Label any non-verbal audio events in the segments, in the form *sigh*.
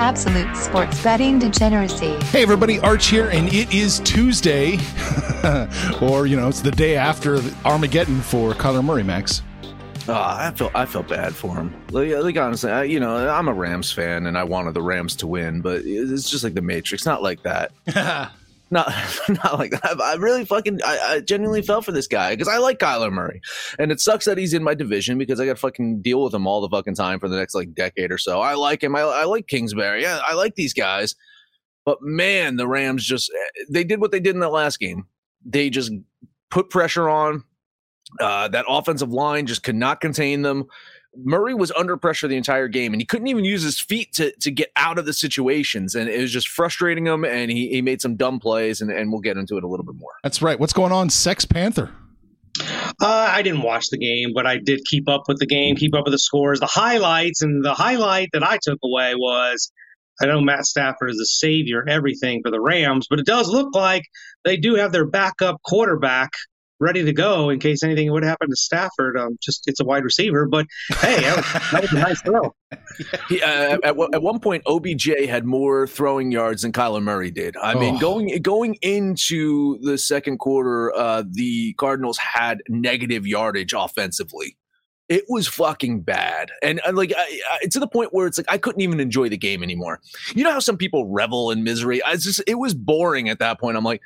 Absolute sports betting degeneracy. Hey, everybody, Arch here, and it is Tuesday, *laughs* or, you know, it's the day after Armageddon for Kyler Murray, Max. Oh, I feel I felt bad for him. Like, like honestly, I, you know, I'm a Rams fan, and I wanted the Rams to win, but it's just like the Matrix, not like that. *laughs* not *laughs* not like that. I really fucking I, I genuinely felt for this guy because I like Kyler Murray, and it sucks that he's in my division because I got to fucking deal with him all the fucking time for the next like decade or so. I like him. I, I like Kingsbury. Yeah, I like these guys, but man, the Rams just they did what they did in that last game. They just put pressure on. Uh, that offensive line just could not contain them. Murray was under pressure the entire game, and he couldn't even use his feet to, to get out of the situations, and it was just frustrating him. And he, he made some dumb plays, and, and we'll get into it a little bit more. That's right. What's going on, Sex Panther? Uh, I didn't watch the game, but I did keep up with the game, keep up with the scores, the highlights, and the highlight that I took away was I know Matt Stafford is the savior, everything for the Rams, but it does look like they do have their backup quarterback ready to go in case anything would happen to Stafford. Um, just it's a wide receiver, but hey, that was, that was a nice throw. *laughs* He, uh, at, at one point, OBJ had more throwing yards than Kyler Murray did. I mean, Oh. going going into the second quarter, uh, the Cardinals had negative yardage offensively. It was fucking bad, and, and like I, I, to the point where it's like I couldn't even enjoy the game anymore. You know how some people revel in misery? I just it was boring at that point. I'm like.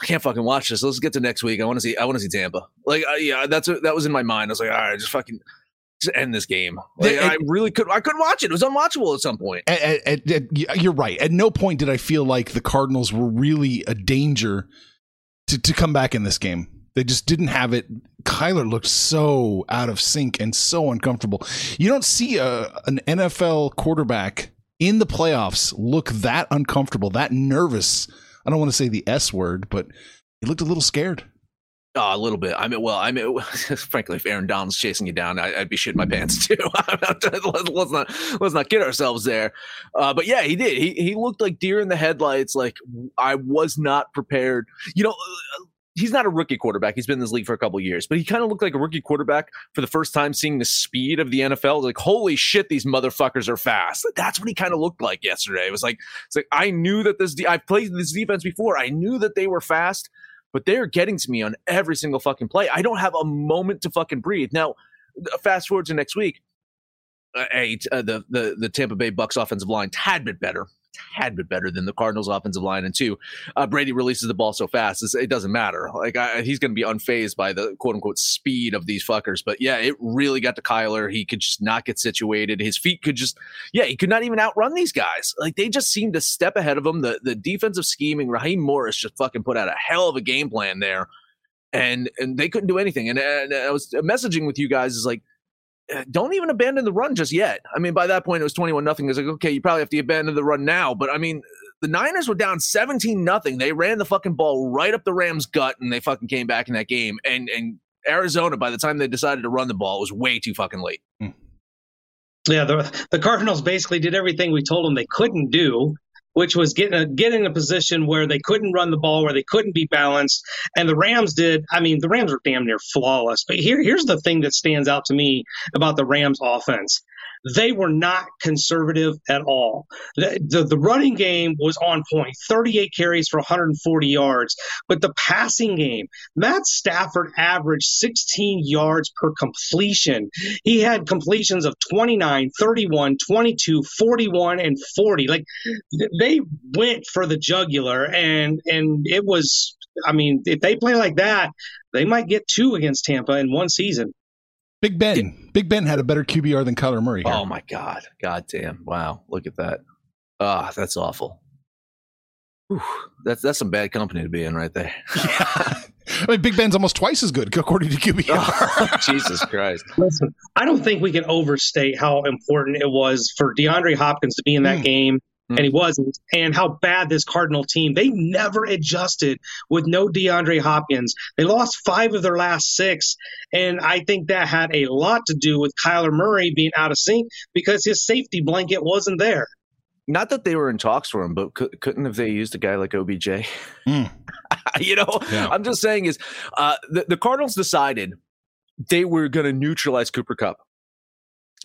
I can't fucking watch this. Let's get to next week. I want to see. I want to see Tampa. Like, uh, yeah, that's that was in my mind. I was like, all right, just fucking just end this game. Like, I really could. I couldn't watch it. It was unwatchable at some point. At, at, at, at- you're right. At no point did I feel like the Cardinals were really a danger to, to come back in this game. They just didn't have it. Kyler looked so out of sync and so uncomfortable. You don't see a, an NFL quarterback in the playoffs look that uncomfortable, that nervous. I don't want to say the S word, but he looked a little scared. Oh, a little bit. I mean, well, I mean, *laughs* frankly, if Aaron Donald's chasing you down, I, I'd be shitting my pants *laughs* too. *laughs* let's, let's not let's not kid ourselves there. Uh, but yeah, he did. He he looked like deer in the headlights. Like I was not prepared. You know, uh, he's not a rookie quarterback. He's been in this league for a couple years, but he kind of looked like a rookie quarterback for the first time seeing the speed of the NFL. Like, holy shit, these motherfuckers are fast. That's what he kind of looked like yesterday. It was like it's like I knew that this. De- I've played this defense before. I knew that they were fast but they're getting to me on every single fucking play. I don't have a moment to fucking breathe. Now, fast forward to next week. Uh, hey, uh, the the the Tampa Bay Bucks offensive line tad bit better, tad bit better than the Cardinals offensive line. And two, uh, Brady releases the ball so fast, it doesn't matter. Like I, he's going to be unfazed by the quote unquote speed of these fuckers. But yeah, it really got to Kyler. He could just not get situated. His feet could just, yeah, he could not even outrun these guys. Like they just seemed to step ahead of him. The the defensive scheming, Raheem Morris just fucking put out a hell of a game plan there. And and they couldn't do anything. And, and I was messaging with you guys is like, Uh, don't even abandon the run just yet. I mean, by that point it was twenty one nothing. It's like okay, you probably have to abandon the run now. But I mean, the Niners were down seventeen nothing. They ran the fucking ball right up the Rams' gut, and they fucking came back in that game. And and Arizona, by the time they decided to run the ball, it was way too fucking late. Hmm. Yeah, the the Cardinals basically did everything we told them they couldn't do, which was get in a, get in a position where they couldn't run the ball, where they couldn't be balanced. And the Rams did. I mean, the Rams were damn near flawless. But here here's the thing that stands out to me about the Rams offense. They were not conservative at all. The, the, the running game was on point 38 carries for 140 yards. But the passing game, Matt Stafford averaged 16 yards per completion. He had completions of 29, 31, 22, 41, and 40. Like they went for the jugular, and and it was. I mean, if they play like that, they might get two against Tampa in one season. Big Ben. Big Ben had a better QBR than Kyler Murray. Here. Oh my god, god damn! Wow, look at that. Ah, that's awful. Whew. That's that's some bad company to be in right there. *laughs* Yeah. I mean, Big Ben's almost twice as good according to QBR. *laughs* Jesus Christ. Listen, I don't think we can overstate how important it was for DeAndre Hopkins to be in that Mm. game, Mm. and he wasn't, and how bad this Cardinal team. They never adjusted with no DeAndre Hopkins. They lost five of their last six, and I think that had a lot to do with Kyler Murray being out of sync because his safety blanket wasn't there. Not that they were in talks for him, but cou- couldn't have they used a guy like OBJ? Mm. *laughs* you know, Yeah. I'm just saying is uh, the, the Cardinals decided they were going to neutralize Cooper Kupp.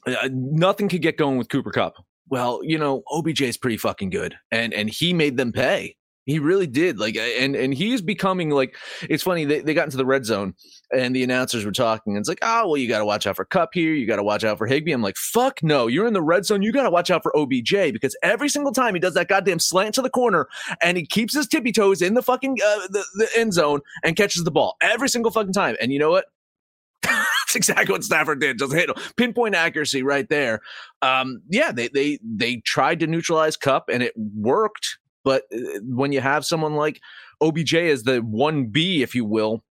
Uh, nothing could get going with Cooper Kupp. Well, you know, OBJ is pretty fucking good, and and he made them pay. He really did. Like, and and he's becoming like. It's funny they, they got into the red zone, and the announcers were talking. And it's like, oh well, you got to watch out for Kupp here. You got to watch out for Higbee. I'm like, fuck no, you're in the red zone. You got to watch out for OBJ because every single time he does that goddamn slant to the corner, and he keeps his tippy toes in the fucking uh, the, the end zone and catches the ball every single fucking time. And you know what? *laughs* That's exactly what Stafford did. Just hit him. pinpoint accuracy right there. Um, yeah, they they they tried to neutralize Kupp and it worked. But uh, when you have someone like OBJ as the one B, if you will,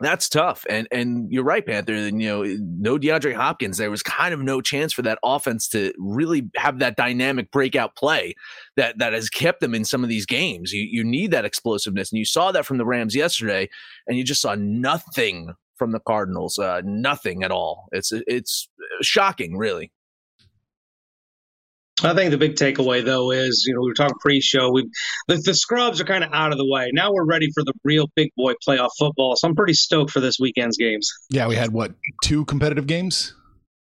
that's tough. And and you're right, Panther. And you know, no DeAndre Hopkins. There was kind of no chance for that offense to really have that dynamic breakout play that that has kept them in some of these games. You you need that explosiveness, and you saw that from the Rams yesterday, and you just saw nothing from the Cardinals. Uh, nothing at all. It's it's shocking, really. I think the big takeaway, though, is you know we were talking pre-show. We the, the scrubs are kind of out of the way. Now we're ready for the real big boy playoff football. So I'm pretty stoked for this weekend's games. yeah, we had what two competitive games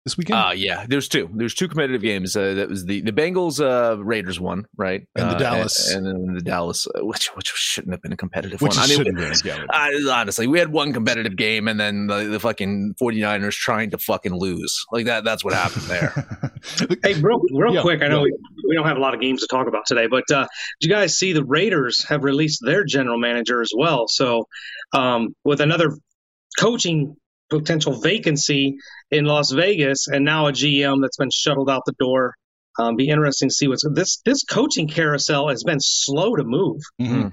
this weekend, Uh yeah, there's two. There's two competitive games. Uh, that was the the Bengals uh, Raiders one, right? And the Uh, Dallas. and, then the Dallas, uh, which which shouldn't have been a competitive which one. I mean, shouldn't really yeah. I, honestly, we had one competitive game, and then the, the fucking 49ers trying to fucking lose. Like that. That's what happened there. *laughs* Hey, real, real Yeah, quick, I know yeah. we, we don't have a lot of games to talk about today, but uh, did you guys see the Raiders have released their general manager as well? So, um, with another coaching potential vacancy in Las Vegas, and now a GM that's been shuttled out the door. Um, be interesting to see what's this. This coaching carousel has been slow to move. Mhm.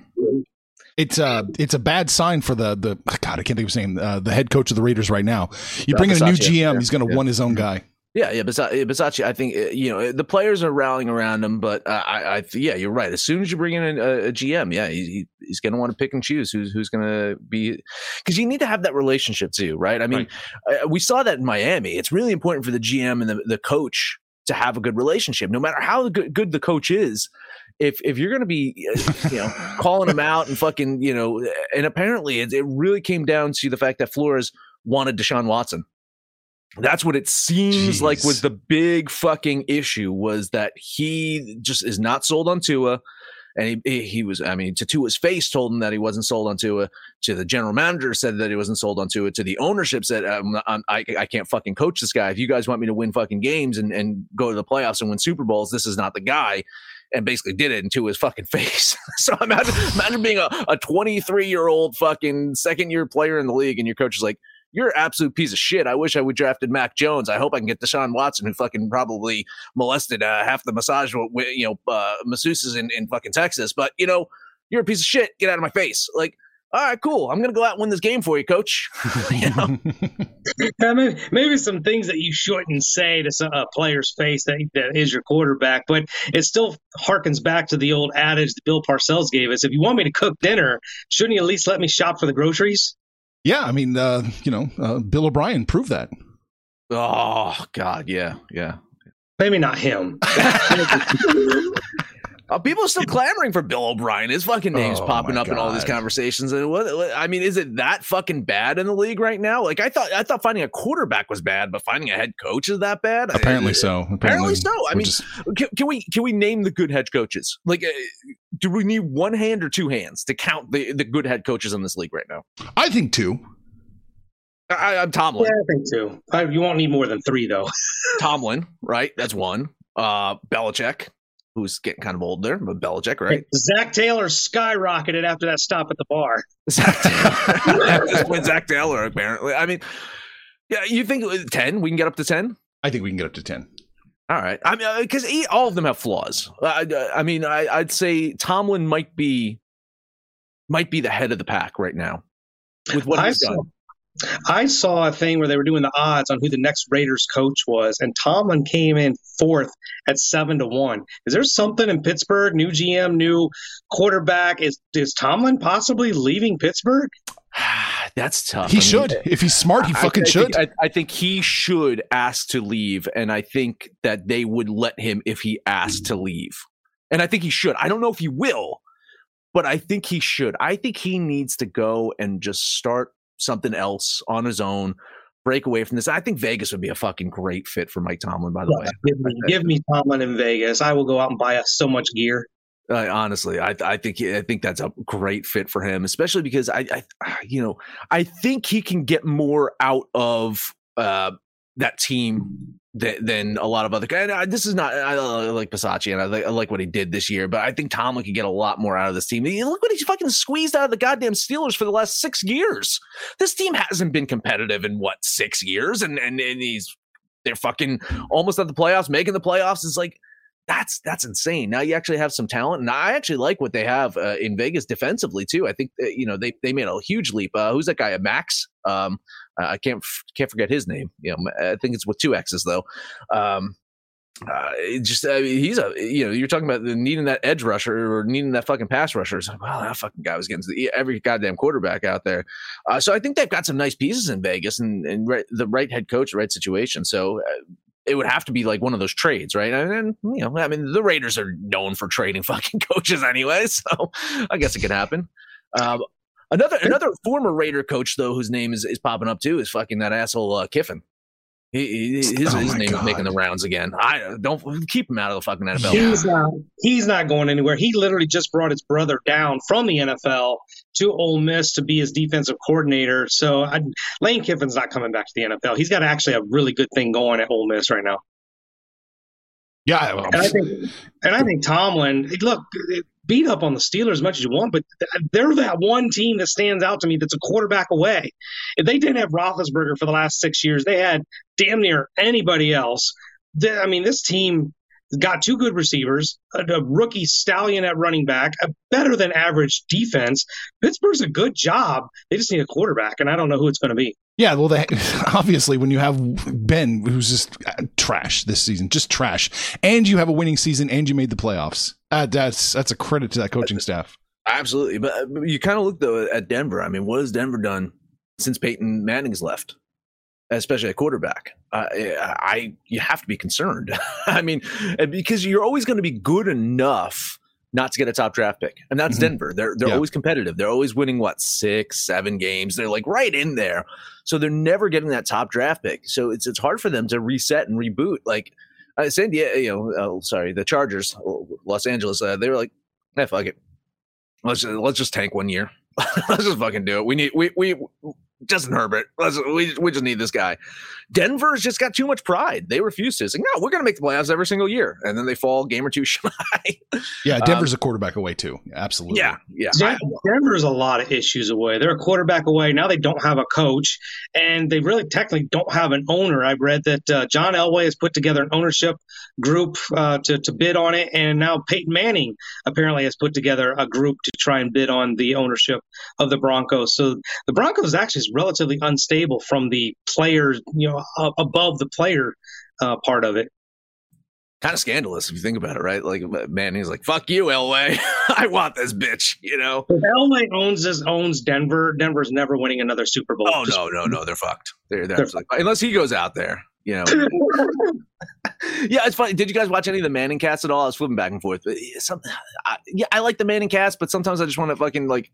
It's a it's a bad sign for the the God I can't think of his name uh, the head coach of the Raiders right now. You Uh, bring in a new GM, yeah, he's going to yeah. want his own guy. Yeah, yeah, Bisaccia, I think uh, you know the players are rallying around him, but I, I, yeah, you're right. As soon as you bring in a, a GM, yeah, he, he- he's going to want to pick and choose who's who's going to be because you need to have that relationship too, right? I mean, uh, we saw that in Miami. It's really important for the GM and the, the coach to have a good relationship, no matter how good, good the coach is. If if you're going to be, uh, you know, *laughs* calling him out and fucking, you know, and apparently it, it really came down to the fact that Flores wanted Deshaun Watson. That's what it seems like was the big fucking issue was that he just is not sold on Tua. And he, he was, I mean, to Tua's face told him that he wasn't sold on Tua. To the general manager said that he wasn't sold on Tua. To the ownership said, um, I'm, I, I can't fucking coach this guy. If you guys want me to win fucking games and, and go to the playoffs and win Super Bowls, this is not the guy. And basically did it into his fucking *laughs* face. so imagine, imagine being a, a 23 year old fucking second year player in the league and your coach is like, you're an absolute piece of shit. I wish I would drafted Mac Jones. I hope I can get Deshaun Watson, who fucking probably molested uh, half the massage, w- w- you know, uh, masseuses in, in fucking Texas. But you know, you're a piece of shit. Get out of my face. Like, all right, cool. I'm gonna go out and win this game for you, coach. *laughs* *laughs* you know? *laughs* Yeah, maybe, maybe some things that you shouldn't say to some, a player's face that, that is your quarterback, but it still harkens back to the old adage that Bill Parcells gave us: "If you want me to cook dinner, shouldn't you at least let me shop for the groceries?" Yeah, I mean, uh, you know, uh, Bill O'Brien proved that. Oh God, yeah, yeah. Maybe not him. *laughs* *laughs* Uh, people are still clamoring for Bill O'Brien. His fucking name's Oh, popping my up in all these conversations. And what, what- I mean, is it that fucking bad in the league right now? Like I thought, I thought finding a quarterback was bad, but finding a head coach is that bad? Apparently Uh, so. Apparently so. I mean, just- Can, can we can we name the good head coaches? Like, uh, do we need one hand or two hands to count the the good head coaches in this league right now? I think two. I, I'm Tomlin. yeah, I think two. I, you won't need more than three, though. *laughs* Tomlin, right? That's one. Uh, Belichick, who's getting kind of old there, but Belichick, right? *laughs* Zac Taylor skyrocketed after that stop at the bar. Zac *laughs* Taylor. At this point, Zac Taylor, apparently. I mean, yeah, you think 10? We can get up to 10? I think we can get up to ten. All right. I mean, uh, because all of them have flaws. I, I mean, I, I'd say Tomlin might be might be the head of the pack right now. with what I he's saw, done. I saw a thing where they were doing the odds on who the next Raiders coach was, and Tomlin came in fourth at seven to one. Is there something in Pittsburgh? New GM, new quarterback. Is is Tomlin possibly leaving Pittsburgh? *sighs* *sighs* *sighs* That's tough. He I mean, should. Eh, if he's smart, he I- fucking I should. Think, I, I think he should ask to leave, and I think that they would let him if he asked to leave. And I think he should. I don't know if he will, but I think he should. I think he needs to go and just start something else on his own, break away from this. I think Vegas would be a fucking great fit for Mike Tomlin. By the way, Give me, give me Tomlin in Vegas. I will go out and buy us so much gear. Uh, honestly, I I think I think that's a great fit for him, especially because I, I *sighs* you know I think he can get more out of uh, that team than, a lot of other guys. And I, this is not I, like Bisaccia and I like, I like what he did this year, but I think Tomlin could get a lot more out of this team. Look what he's fucking squeezed out of the goddamn Steelers for the last six years. This team hasn't been competitive in what six years, and and, and he's they're fucking almost at the playoffs, making the playoffs. It's like that's that's insane. Now you actually have some talent, and I actually like what they have uh, in Vegas defensively too. I think that, you know they they made a huge leap. Uh, who's that guy? Uh, Max. Um, uh, I can't can't forget his name. You know, I think it's with two X's though. Um, uh, just I mean, he's a you know you're talking about needing that edge rusher or needing that fucking pass rusher. Like, wow, that fucking guy was getting the, every goddamn quarterback out there. Uh, so I think they've got some nice pieces in Vegas and, and right, the right head coach, the right situation. So uh, it would have to be like one of those trades, right? And, and, you know, I mean, the Raiders are known for trading *laughs* fucking coaches anyway, *laughs* so I guess it could happen. Um, another another former Raider coach though, whose name is, is popping up too, is fucking that asshole uh, Kiffin. He, he- his, Oh his my name is making the rounds again. I don't keep him out of the fucking NFL. He's not. He's not going anywhere. He literally just brought his brother down from the NFL to Ole Miss to be his defensive coordinator. So I, Lane Kiffin's not coming back to the NFL. He's got actually a really good thing going at Ole Miss right now. yeah, well, And I think, and I think Tomlin, look, beat up on the Steelers as much as you want, but they're that one team that stands out to me that's a quarterback away. If they didn't have Roethlisberger for the last six years, they had damn near anybody else. I mean, this team got two good receivers, a, a rookie stallion at running back, a better than average defense. Pittsburgh's a good job. They just need a quarterback, and I don't know who it's going to be. Yeah, well, they, *laughs* obviously, when you have Ben, who's just uh, trash this season, just trash, and you have a winning season, and you made the playoffs, uh, that's that's a credit to that coaching staff. Absolutely, but uh, you kind of look though at Denver. I mean, what has Denver done since Peyton Manning's left, especially a quarterback? Uh, I you have to be concerned. *laughs* I mean, because you're always going to be good enough not to get a top draft pick, and that's Mhm. Denver. They're they're Yeah. always competitive. They're always winning what six, seven games. They're like right in there, so they're never getting that top draft pick. So it's it's hard for them to reset and reboot. Like uh, San Diego, you know, uh, sorry, the Chargers, Los Angeles. Uh, they were like, "Yeah, fuck it." let's let's just tank one year. *laughs* let's just fucking do it. We need we we Justin Herbert. Let's we we just need this guy. Denver's just got too much pride. They refuse to. It's like, no, we're gonna make the playoffs every single year, and then they fall game or two *laughs* shy. Yeah, Denver's a quarterback away too. Absolutely. yeah, yeah. Denver's a lot of issues away. They're a quarterback away. Now they don't have a coach, and they really technically don't have an owner. I've read that uh, John Elway has put together an ownership group uh, to, to bid on it, and now Peyton Manning apparently has put together a group to try and bid on the ownership of the Broncos. So the Broncos actually is relatively unstable from the players, you know, above the player uh, part of it. kind of scandalous if you think about it, right? Like, man, he's like, "Fuck you, Elway. *laughs* I want this bitch." You know? If Elway owns this, owns Denver. Denver's never winning another Super Bowl. Oh Just- no, no, no, they're fucked. They're they're They're absolutely unless he goes out there. You know, *laughs* yeah, it's funny. Did you guys watch any of the Manning cast at all? I was flipping back and forth. But some, I, yeah, I like the Manning cast, but sometimes I just want to fucking like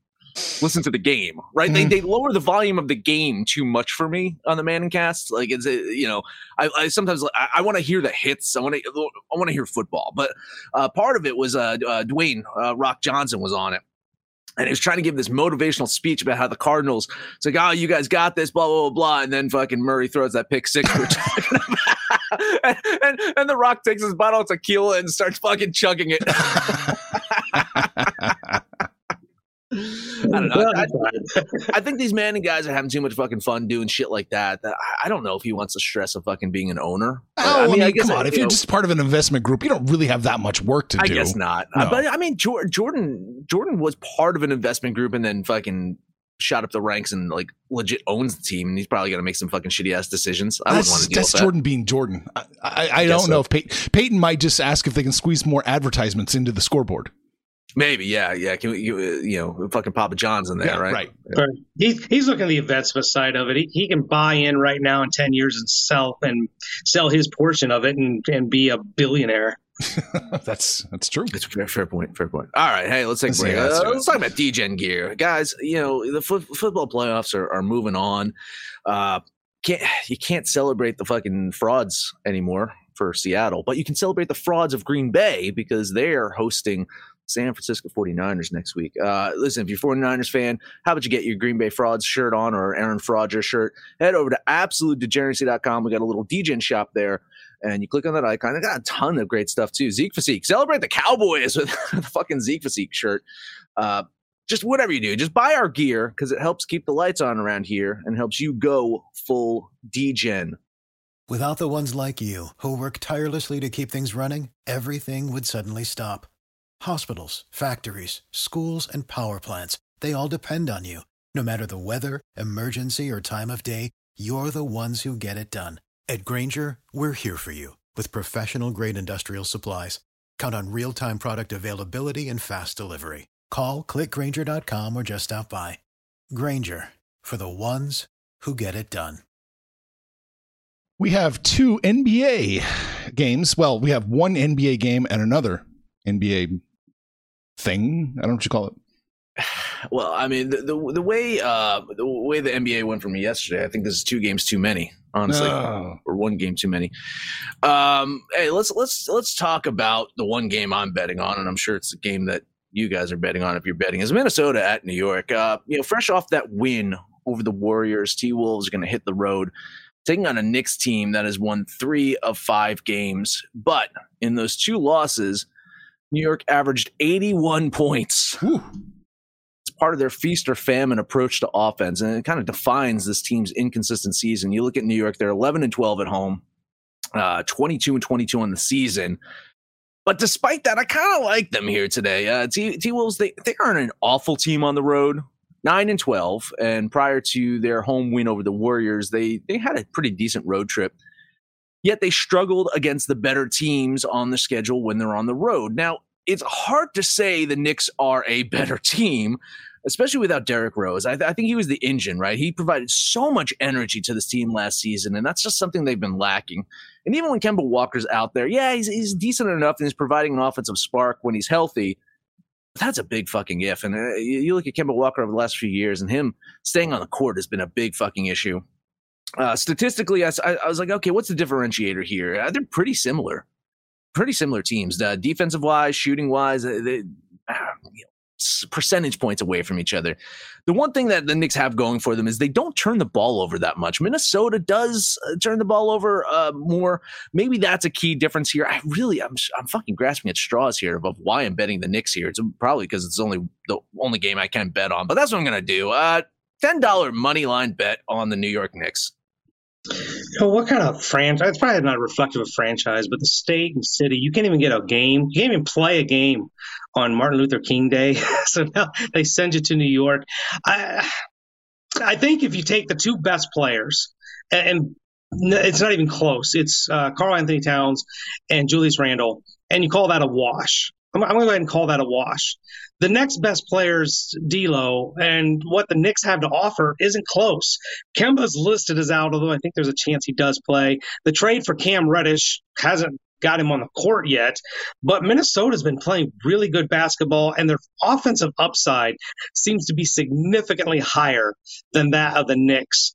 listen to the game, right? Mhm. They they lower the volume of the game too much for me on the Manning cast. Like it's you know, I, I sometimes I, I want to hear the hits. I want to I want to hear football. But uh, part of it was uh, uh Dwayne uh, Rock Johnson was on it. And he was trying to give this motivational speech about how the Cardinals, it's like, oh, you guys got this, blah, blah, blah, blah. And then fucking Murray throws that pick six. we're talking about. and, and, and The Rock takes his bottle of tequila and starts fucking chugging it. *laughs* I don't know. I, I think these Manning guys are having too much fucking fun doing shit like that. I- I don't know if he wants the stress of fucking being an owner. Oh, I mean, come I- on. If you you're know, just part of an investment group, you don't really have that much work to do. I guess not. No. Uh, but I mean, Jordan Jordan was part of an investment group and then fucking shot up the ranks and like legit owns the team, and he's probably gonna make some fucking shitty ass decisions. I wouldn't want That's, to that's with that. Jordan being Jordan. I, I, I Guess don't know so. if Peyton, Peyton might just ask if they can squeeze more advertisements into the scoreboard. Maybe, yeah, yeah. Can we, you, uh, you know, fucking Papa John's in there, Yeah, right? right. Right. He's he's looking at the investment side of it. He, he can buy in right now in ten years and sell and sell his portion of it and, and be a billionaire. *laughs* *laughs* that's that's true. It's a fair, fair point. Fair point. All right, hey, let's take a Let's break. see, Uh, let's talk about DGen gear, guys. You know, the foot football playoffs are, are moving on. Uh, can't you can't celebrate the fucking frauds anymore for Seattle, but you can celebrate the frauds of Green Bay because they're hosting San Francisco 49ers next week. Uh, listen, if you're a 49ers fan, how about you get your Green Bay Frauds shirt on or Aaron Frauds shirt? Head over to absolutedegeneracy.com. We got a little DGen shop there and you click on that icon. I got a ton of great stuff too. Zeke Physique. Celebrate the Cowboys *laughs* with the fucking Zeke Physique shirt. Uh, just whatever you do, just buy our gear because it helps keep the lights on around here and helps you go full DGen. Without the ones like you, who work tirelessly to keep things running, everything would suddenly stop. Hospitals, factories, schools, and power plants, they all depend on you. No matter the weather, emergency, or time of day, you're the ones who get it done. At Grainger, we're here for you with professional grade industrial supplies. Count on real time product availability and fast delivery. Call click grainger.com or just stop by. Grainger for the ones who get it done. We have two NBA games. Well, we have one NBA game and another NBA thing. I don't know what you call it. *sighs* Well, I mean, the, the the way uh the way the NBA went for me yesterday, I think this is two games too many, honestly, or one game too many. Um, hey, let's let's let's talk about the one game I'm betting on, and I'm sure it's the game that you guys are betting on if you're betting is Minnesota at New York. Uh, you know, fresh off that win over the Warriors, T Wolves are going to hit the road, taking on a Knicks team that has won three of five games, but in those two losses, New York averaged 81 points Whew. it's part of their feast or famine approach to offense, and it kind of defines this team's inconsistent season. You look at New York; they're 11 and 12 at home, uh, 22 and 22 on the season. But despite that, I kind of like them here today. Uh, T T Wolves they they aren't an awful team on the road. Nine and twelve, and prior to their home win over the Warriors, they they had a pretty decent road trip. Yet they struggled against the better teams on the schedule when they're on the road. Now it's hard to say the Knicks are a *laughs* better team, especially without Derrick Rose. I, th- I think he was the engine, right? He provided so much energy to this team last season, and that's just something they've been lacking. And even when Kemba Walker's out there, yeah, he's, he's decent enough and he's providing an offensive spark when he's healthy. But that's a big fucking if. And uh, you look at Kemba Walker over the last few years, and him staying on the court has been a big fucking issue. Uh, statistically, I was like, okay, what's the differentiator here? Uh, they're pretty similar, pretty similar teams. Uh, defensive wise, shooting wise, they, know, percentage points away from each other. The one thing that the Knicks have going for them is they don't turn the ball over that much. Minnesota does uh, turn the ball over uh, more. Maybe that's a key difference here. I really, I'm, I'm fucking grasping at straws here of, of why I'm betting the Knicks here. It's probably because it's only the only game I can bet on, but that's what I'm gonna do. Uh, ten dollar money line bet on the New York Knicks. So what kind of franchise? It's probably not reflective of franchise, but the state and city, you can't even get a game. You can't even play a game on Martin Luther King Day. *laughs* so now they send you to New York. I, I think if you take the two best players, and, it's not even close. It's uh, Karl-Anthony Towns and Julius Randle, and you call that a wash. I'm, I'm going to go ahead and call that a wash. The next best players, D'Lo, and what the Knicks have to offer isn't close. Kemba's listed as out, although I think there's a chance he does play. The trade for Cam Reddish hasn't got him on the court yet, but Minnesota's been playing really good basketball, and their offensive upside seems to be significantly higher than that of the Knicks.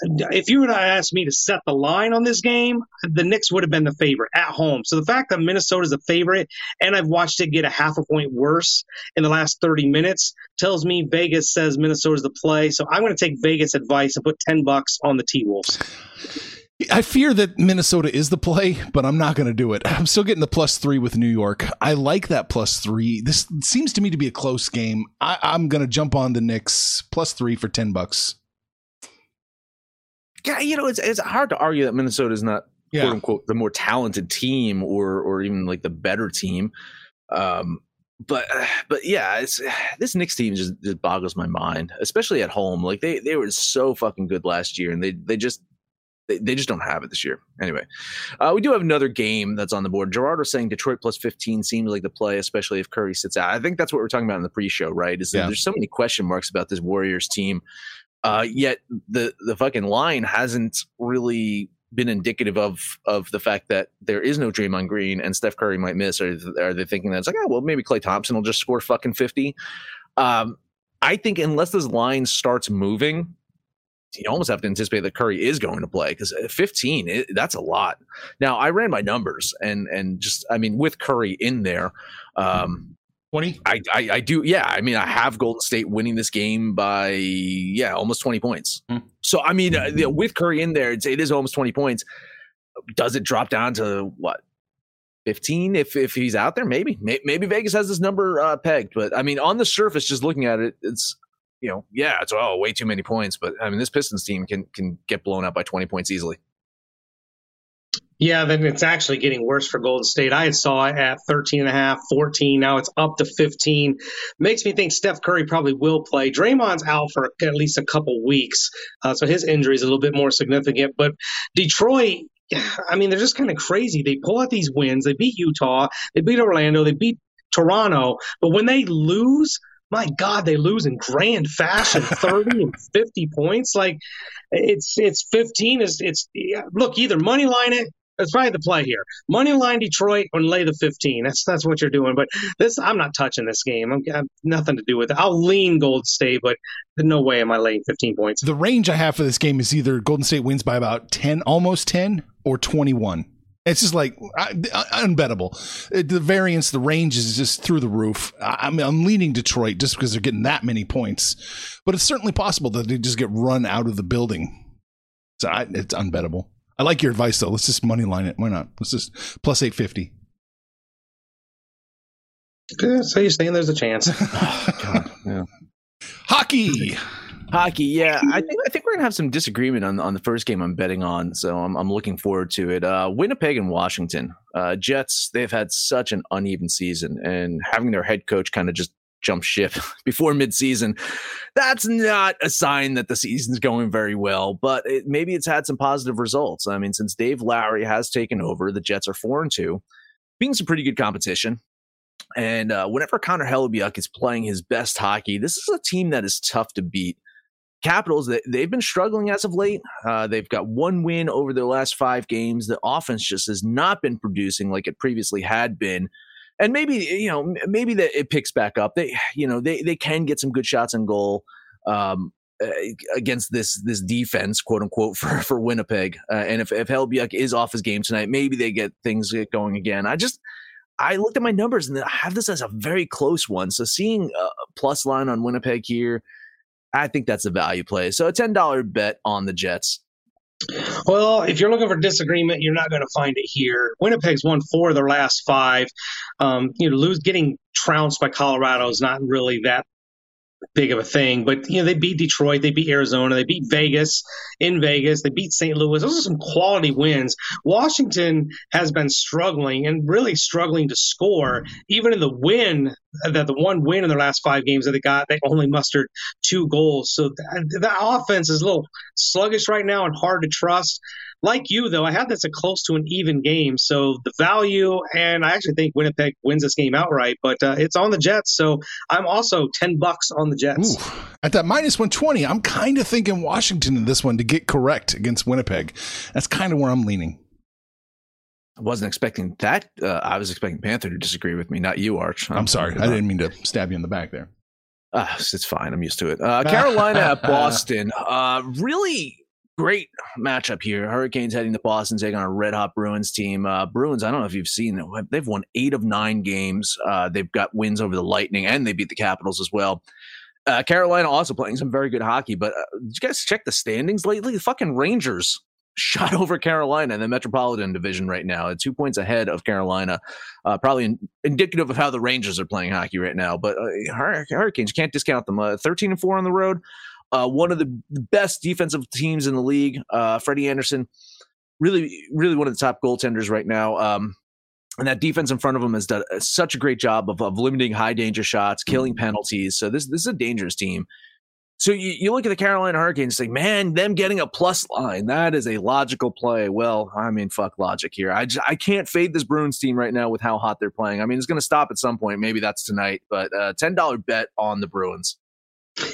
If you were to ask me to set the line on this game, the Knicks would have been the favorite at home. So the fact that Minnesota is the favorite, and I've watched it get a half a point worse in the last 30 minutes, tells me Vegas says Minnesota's the play. So I'm going to take Vegas advice and put 10 bucks on the T Wolves. I fear that Minnesota is the play, but I'm not going to do it. I'm still getting the plus three with New York. I like that plus three. This seems to me to be a close game. I, I'm going to jump on the Knicks plus three for 10 bucks. Yeah, you know, it's it's hard to argue that Minnesota is not quote unquote the more talented team or or even like the better team. Um, but but yeah, it's this Knicks team just, just boggles my mind, especially at home. Like they they were so fucking good last year, and they they just they, they just don't have it this year. Anyway, uh, we do have another game that's on the board. Gerard was saying Detroit plus 15 seems like the play, especially if Curry sits out. I think that's what we're talking about in the pre-show, right? Is that Yeah. there's so many question marks about this Warriors team. Uh, yet the the fucking line hasn't really been indicative of of the fact that there is no Draymond Green and Steph Curry might miss. Or are they thinking that it's like, oh well, maybe Klay Thompson will just score fucking 50? Um, I think unless this line starts moving, you almost have to anticipate that Curry is going to play because 15, it, that's a lot. Now I ran my numbers and and just I mean with Curry in there, um, 20? I, I I do yeah. I mean I have Golden State winning this game by yeah almost 20 points. Hmm. So I mean uh, with Curry in there, it's, it is almost 20 points. Does it drop down to what? 15 if if he's out there maybe May- maybe vegas has this number uh pegged but i mean on the surface just looking at it it's you know yeah it's oh way too many points but i mean this pistons team can can get blown out by 20 points easily Yeah, then it's actually getting worse for Golden State. I had saw it at 13 and a half, 14. Now it's up to 15. Makes me think Steph Curry probably will play. Draymond's out for at least a couple weeks, uh, so his injury is a little bit more significant. But Detroit, I mean, they're just kind of crazy. They pull out these wins. They beat Utah. They beat Orlando. They beat Toronto. But when they lose, my God, they lose in grand fashion, *laughs* 30 and 50 points. Like it's it's 15 is it's yeah, look either money line it. That's probably the play here. Money line Detroit and lay the 15. That's that's what you're doing. But this, I'm not touching this game. I'm, I have nothing to do with it. I'll lean Gold State, but no way am I laying 15 points. The range I have for this game is either Golden State wins by about 10, almost 10, or 21. It's just like I, I- unbettable. It- the variance, the range is just through the roof. I, I'm, I'm leaning Detroit just because they're getting that many points, but it's certainly possible that they just get run out of the building. So I, it's unbettable. I like your advice though. Let's just money line it. Why not? Let's just plus 850. Okay, So you're saying there's a chance? *laughs* yeah Hockey. Hockey, yeah. I think I think we're gonna have some disagreement on on the first game I'm betting on, so I'm I'm looking forward to it. Uh, Winnipeg and Washington, uh, Jets. They've had such an uneven season, and having their head coach kind of just jump ship *laughs* before midseason, that's not a sign that the season's going very well. But it, maybe it's had some positive results. I mean, since Dave Lowry has taken over, the Jets are four and two, being some pretty good competition. And uh, whenever Connor Hellebuyck is playing his best hockey, this is a team that is tough to beat. Capitals, they, they've been struggling as of late. Uh, they've got one win over their last five games. The offense just has not been producing like it previously had been. And maybe, you know, maybe that it picks back up. They, *sighs* you know, they, they can get some good shots on goal um, uh, against this this defense, quote unquote, *laughs* for for Winnipeg. Uh, and if if Hellebuyck is off his game tonight, maybe they get things get going again. I just I looked at my numbers and I have this as a very close one. So seeing a plus line on Winnipeg here, I think that's a value play. So a ten dollar bet on the Jets. Well, if you're looking for disagreement, you're not going to find it here. Winnipeg's won four of their last five. Um, you know, lose getting trounced by Colorado is not really that big of a thing. But you know, they beat Detroit, they beat Arizona, they beat Vegas in Vegas, they beat St. Louis. Those are some quality wins. Washington has been struggling and really struggling to score. Even in the win, that the one win in their last five games that they got, they only mustered two goals. So the, the offense is a little sluggish right now and hard to trust. Like you, though, I have this a close to an even game. So the value, and I actually think Winnipeg wins this game outright, but uh, it's on the Jets. So I'm also 10 bucks on the Jets. Ooh, at that minus 120, I'm kind of thinking Washington in this one to get correct against Winnipeg. That's kind of where I'm leaning. I wasn't expecting that. Uh, I was expecting Panther to disagree with me, not you, Arch. I'm sorry. I didn't mean to stab you in the back there. Uh, it's fine. I'm used to it. Uh, Carolina at *laughs* Boston. Uh, really great matchup here. Hurricanes heading to Boston, taking on a red hot Bruins team. Uh, Bruins, I don't know if you've seen it. They've won eight of nine games. Uh, they've got wins over the Lightning, and they beat the Capitals as well. Uh, Carolina also playing some very good hockey. But uh, did you guys check the standings lately? The fucking Rangers shot *laughs* over Carolina in the Metropolitan Division right now, two points ahead of Carolina. Uh, probably in, indicative of how the Rangers are playing hockey right now. But uh, Hurricanes, you can't discount them. Uh, 13 and 4 on the road. Uh, one of the best defensive teams in the league. Uh, Freddie Andersen, really, really one of the top goaltenders right now. Um, and that defense in front of them has done such a great job of, of limiting high danger shots, killing penalties. So this this is a dangerous team. So you, you look at the Carolina Hurricanes, say, man, them getting a plus line, that is a logical play. Well, I mean, fuck logic here. I just, I can't fade this Bruins team right now with how hot they're playing. I mean, it's going to stop at some point. Maybe that's tonight, but uh, ten dollar bet on the Bruins. *laughs*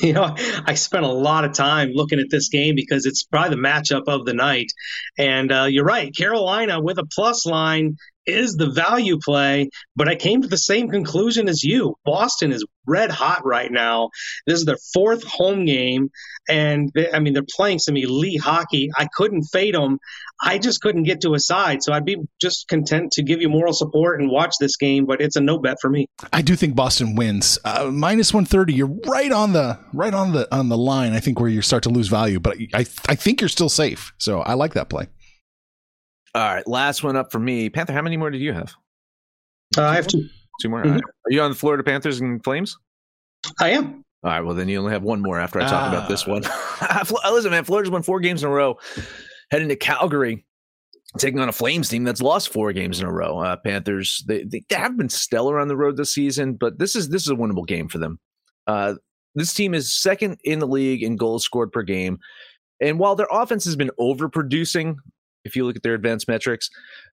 You know, I spent a lot of time looking at this game because it's probably the matchup of the night. And uh, you're right, Carolina with a plus line is the value play, but I came to the same conclusion as you. Boston is red hot right now. This is their fourth home game, and they, I mean they're playing some elite hockey. I couldn't fade them. I just couldn't get to a side, so I'd be just content to give you moral support and watch this game. But it's a no bet for me. I do think Boston wins uh, minus one thirty. You're right on the right on the on the line. I think where you start to lose value, but I I think you're still safe. So I like that play. All right, last one up for me. Panther, how many more did you have? Uh, I have two. Two more. Mm-hmm. Right. Are you on the Florida Panthers and Flames? I am. All right. Well, then you only have one more after I talk about this one. *laughs* Listen, man, Florida's won four games in a row, heading to Calgary, taking on a Flames team that's lost four games in a row. Uh, Panthers, they, they have been stellar on the road this season, but this is this is a winnable game for them. Uh, this team is second in the league in goals scored per game. And while their offense has been overproducing if you look at their advanced metrics.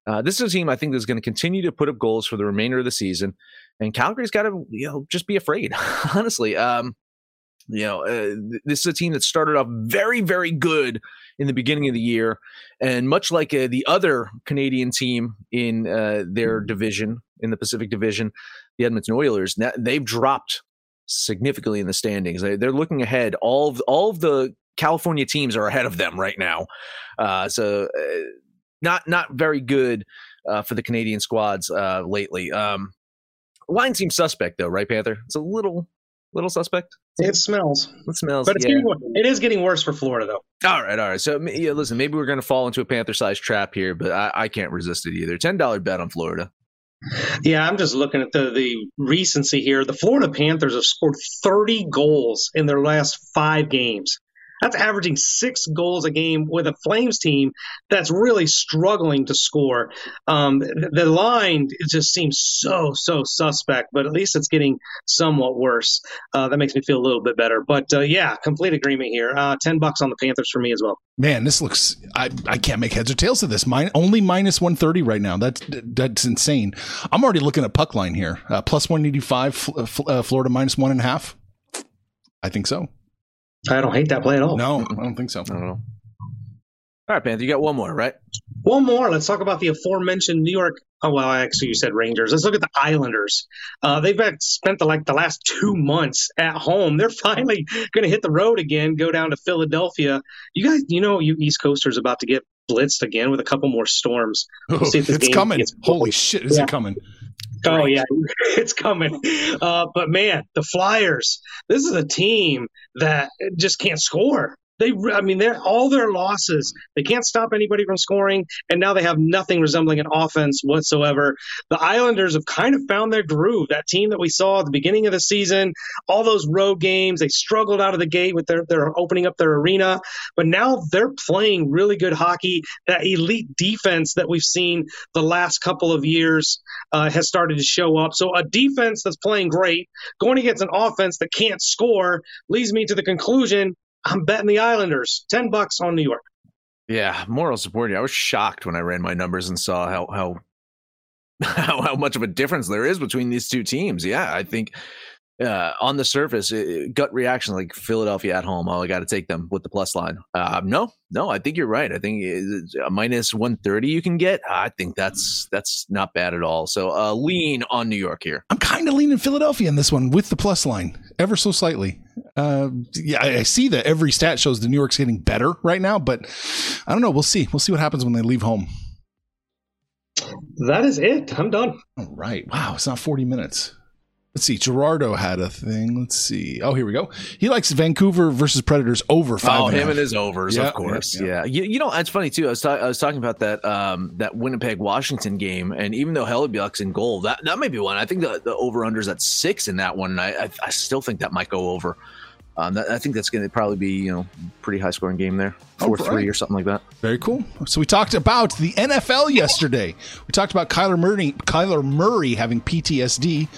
Uh, this is a team I think that's going to continue to put up goals for the remainder of the season, and Calgary's got to you know just be afraid. *laughs* honestly, um, you know uh, this is a team that started off very very good in the beginning of the year, and much like uh, the other Canadian team in uh, their division in the Pacific Division, the Edmonton Oilers, they've dropped significantly in the standings. They, are looking ahead. All of all of the California teams are ahead of them right now. Uh, so uh, not not very good uh, for the Canadian squads uh, lately. Um, line seems suspect though, right, Panther? It's a little little suspect. It smells. It smells. But it's yeah. getting, it is getting worse for Florida though. All right, all right. So yeah, listen, maybe we're going to fall into a Panther-sized trap here, but I, I can't resist it either. Ten dollar bet on Florida. Yeah, I'm just looking at the the recency here. The Florida Panthers have scored 30 goals in their last five games. That's averaging six goals a game with a Flames team that's really struggling to score. Um, the line just seems so so suspect, but at least it's getting somewhat worse. Uh, that makes me feel a little bit better. But uh, yeah, complete agreement here. Uh, Ten bucks on the Panthers for me as well. Man, this looks. I, I can't make heads or tails of this. Mine only minus one thirty right now. That's that's insane. I'm already looking at puck line here. Uh, plus one eighty five. Uh, Florida minus one and a half. I think so. I don't hate that play at all. No, I don't think so. I don't know. All right, Panther, you got one more, right? One more. Let's talk about the aforementioned New York. Oh well, actually, you said Rangers. Let's look at the Islanders. Uh, they've spent the, like the last two months at home. They're finally going to hit the road again. Go down to Philadelphia. You guys, you know, you East Coasters about to get blitzed again with a couple more storms. We'll oh, *laughs* it's coming. Holy shit, is yeah. it coming? Oh yeah, *laughs* it's coming. Uh, but man, the Flyers. This is a team that just can't score. They, I mean, they're all their losses. They can't stop anybody from scoring, and now they have nothing resembling an offense whatsoever. The Islanders have kind of found their groove. That team that we saw at the beginning of the season, all those road games, they struggled out of the gate with their their opening up their arena, but now they're playing really good hockey. That elite defense that we've seen the last couple of years uh, has started to show up. So a defense that's playing great, going against an offense that can't score, leads me to the conclusion I'm betting the Islanders. Ten bucks on New York. Yeah, moral support. I was shocked when I ran my numbers and saw how how *laughs* how, how much of a difference there is between these two teams. Yeah, I think uh, on the surface, it, gut reaction like Philadelphia at home. Oh, I got to take them with the plus line. Uh, no, no, I think you're right. I think a minus one thirty you can get. I think that's that's not bad at all. So uh, lean on New York here. I'm kind of leaning Philadelphia in this one with the plus line, ever so slightly. Uh, yeah, I, I see that every stat shows the New York's getting better right now, but I don't know. We'll see. We'll see what happens when they leave home. That is it. I'm done. All right. Wow, it's not 40 minutes. Let's see. Gerardo had a thing. Let's see. Oh, here we go. He likes Vancouver versus Predators over five. Oh, and him and his overs, yeah, of course. Yeah, yeah. You, you, know, it's funny too. I was, ta- I was talking about that um, that Winnipeg Washington game, and even though Hellebuyck's in goal, that that may be one. I think the, the over unders at six in that one. I, I, I still think that might go over. Um, that, I think that's going to probably be you know pretty high scoring game there, four three or something like that. Very cool. So we talked about the NFL yesterday. We talked about Kyler Murray, Kyler Murray having PTSD.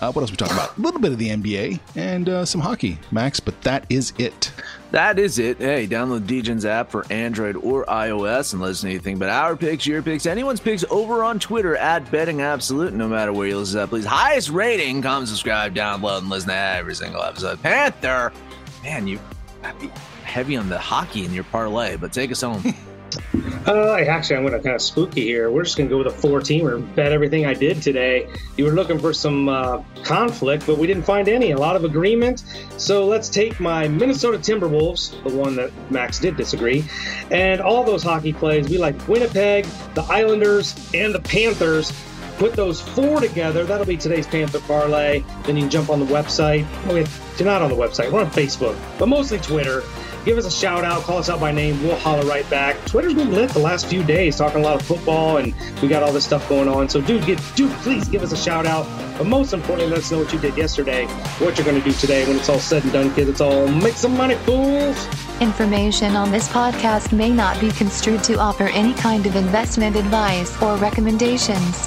Uh, what else we talked about? A little bit of the NBA and uh, some hockey, Max. But that is it. That is it. Hey, download DJ's app for Android or iOS and listen to anything but our picks, your picks, anyone's picks over on Twitter at Betting Absolute. No matter where you listen to that, please. Highest rating, comment, subscribe, download, and listen to every single episode. Panther, man, you heavy on the hockey in your parlay, but take us home. *laughs* Uh, actually, I'm going to kind of spooky here. We're just going to go with a four teamer. Bet everything I did today. You were looking for some uh, conflict, but we didn't find any. A lot of agreement. So let's take my Minnesota Timberwolves, the one that Max did disagree, and all those hockey plays. We like Winnipeg, the Islanders, and the Panthers. Put those four together. That'll be today's Panther parlay. Then you can jump on the website. Oh, wait, you're not on the website. We're on Facebook, but mostly Twitter give us a shout out, call us out by name. We'll holler right back. Twitter's been lit the last few days, talking a lot of football, and we got all this stuff going on. So, dude, get, dude, please give us a shout out. But most importantly, let us know what you did yesterday, what you're going to do today when it's all said and done, kids. It's all make some money, fools. Information on this podcast may not be construed to offer any kind of investment advice or recommendations.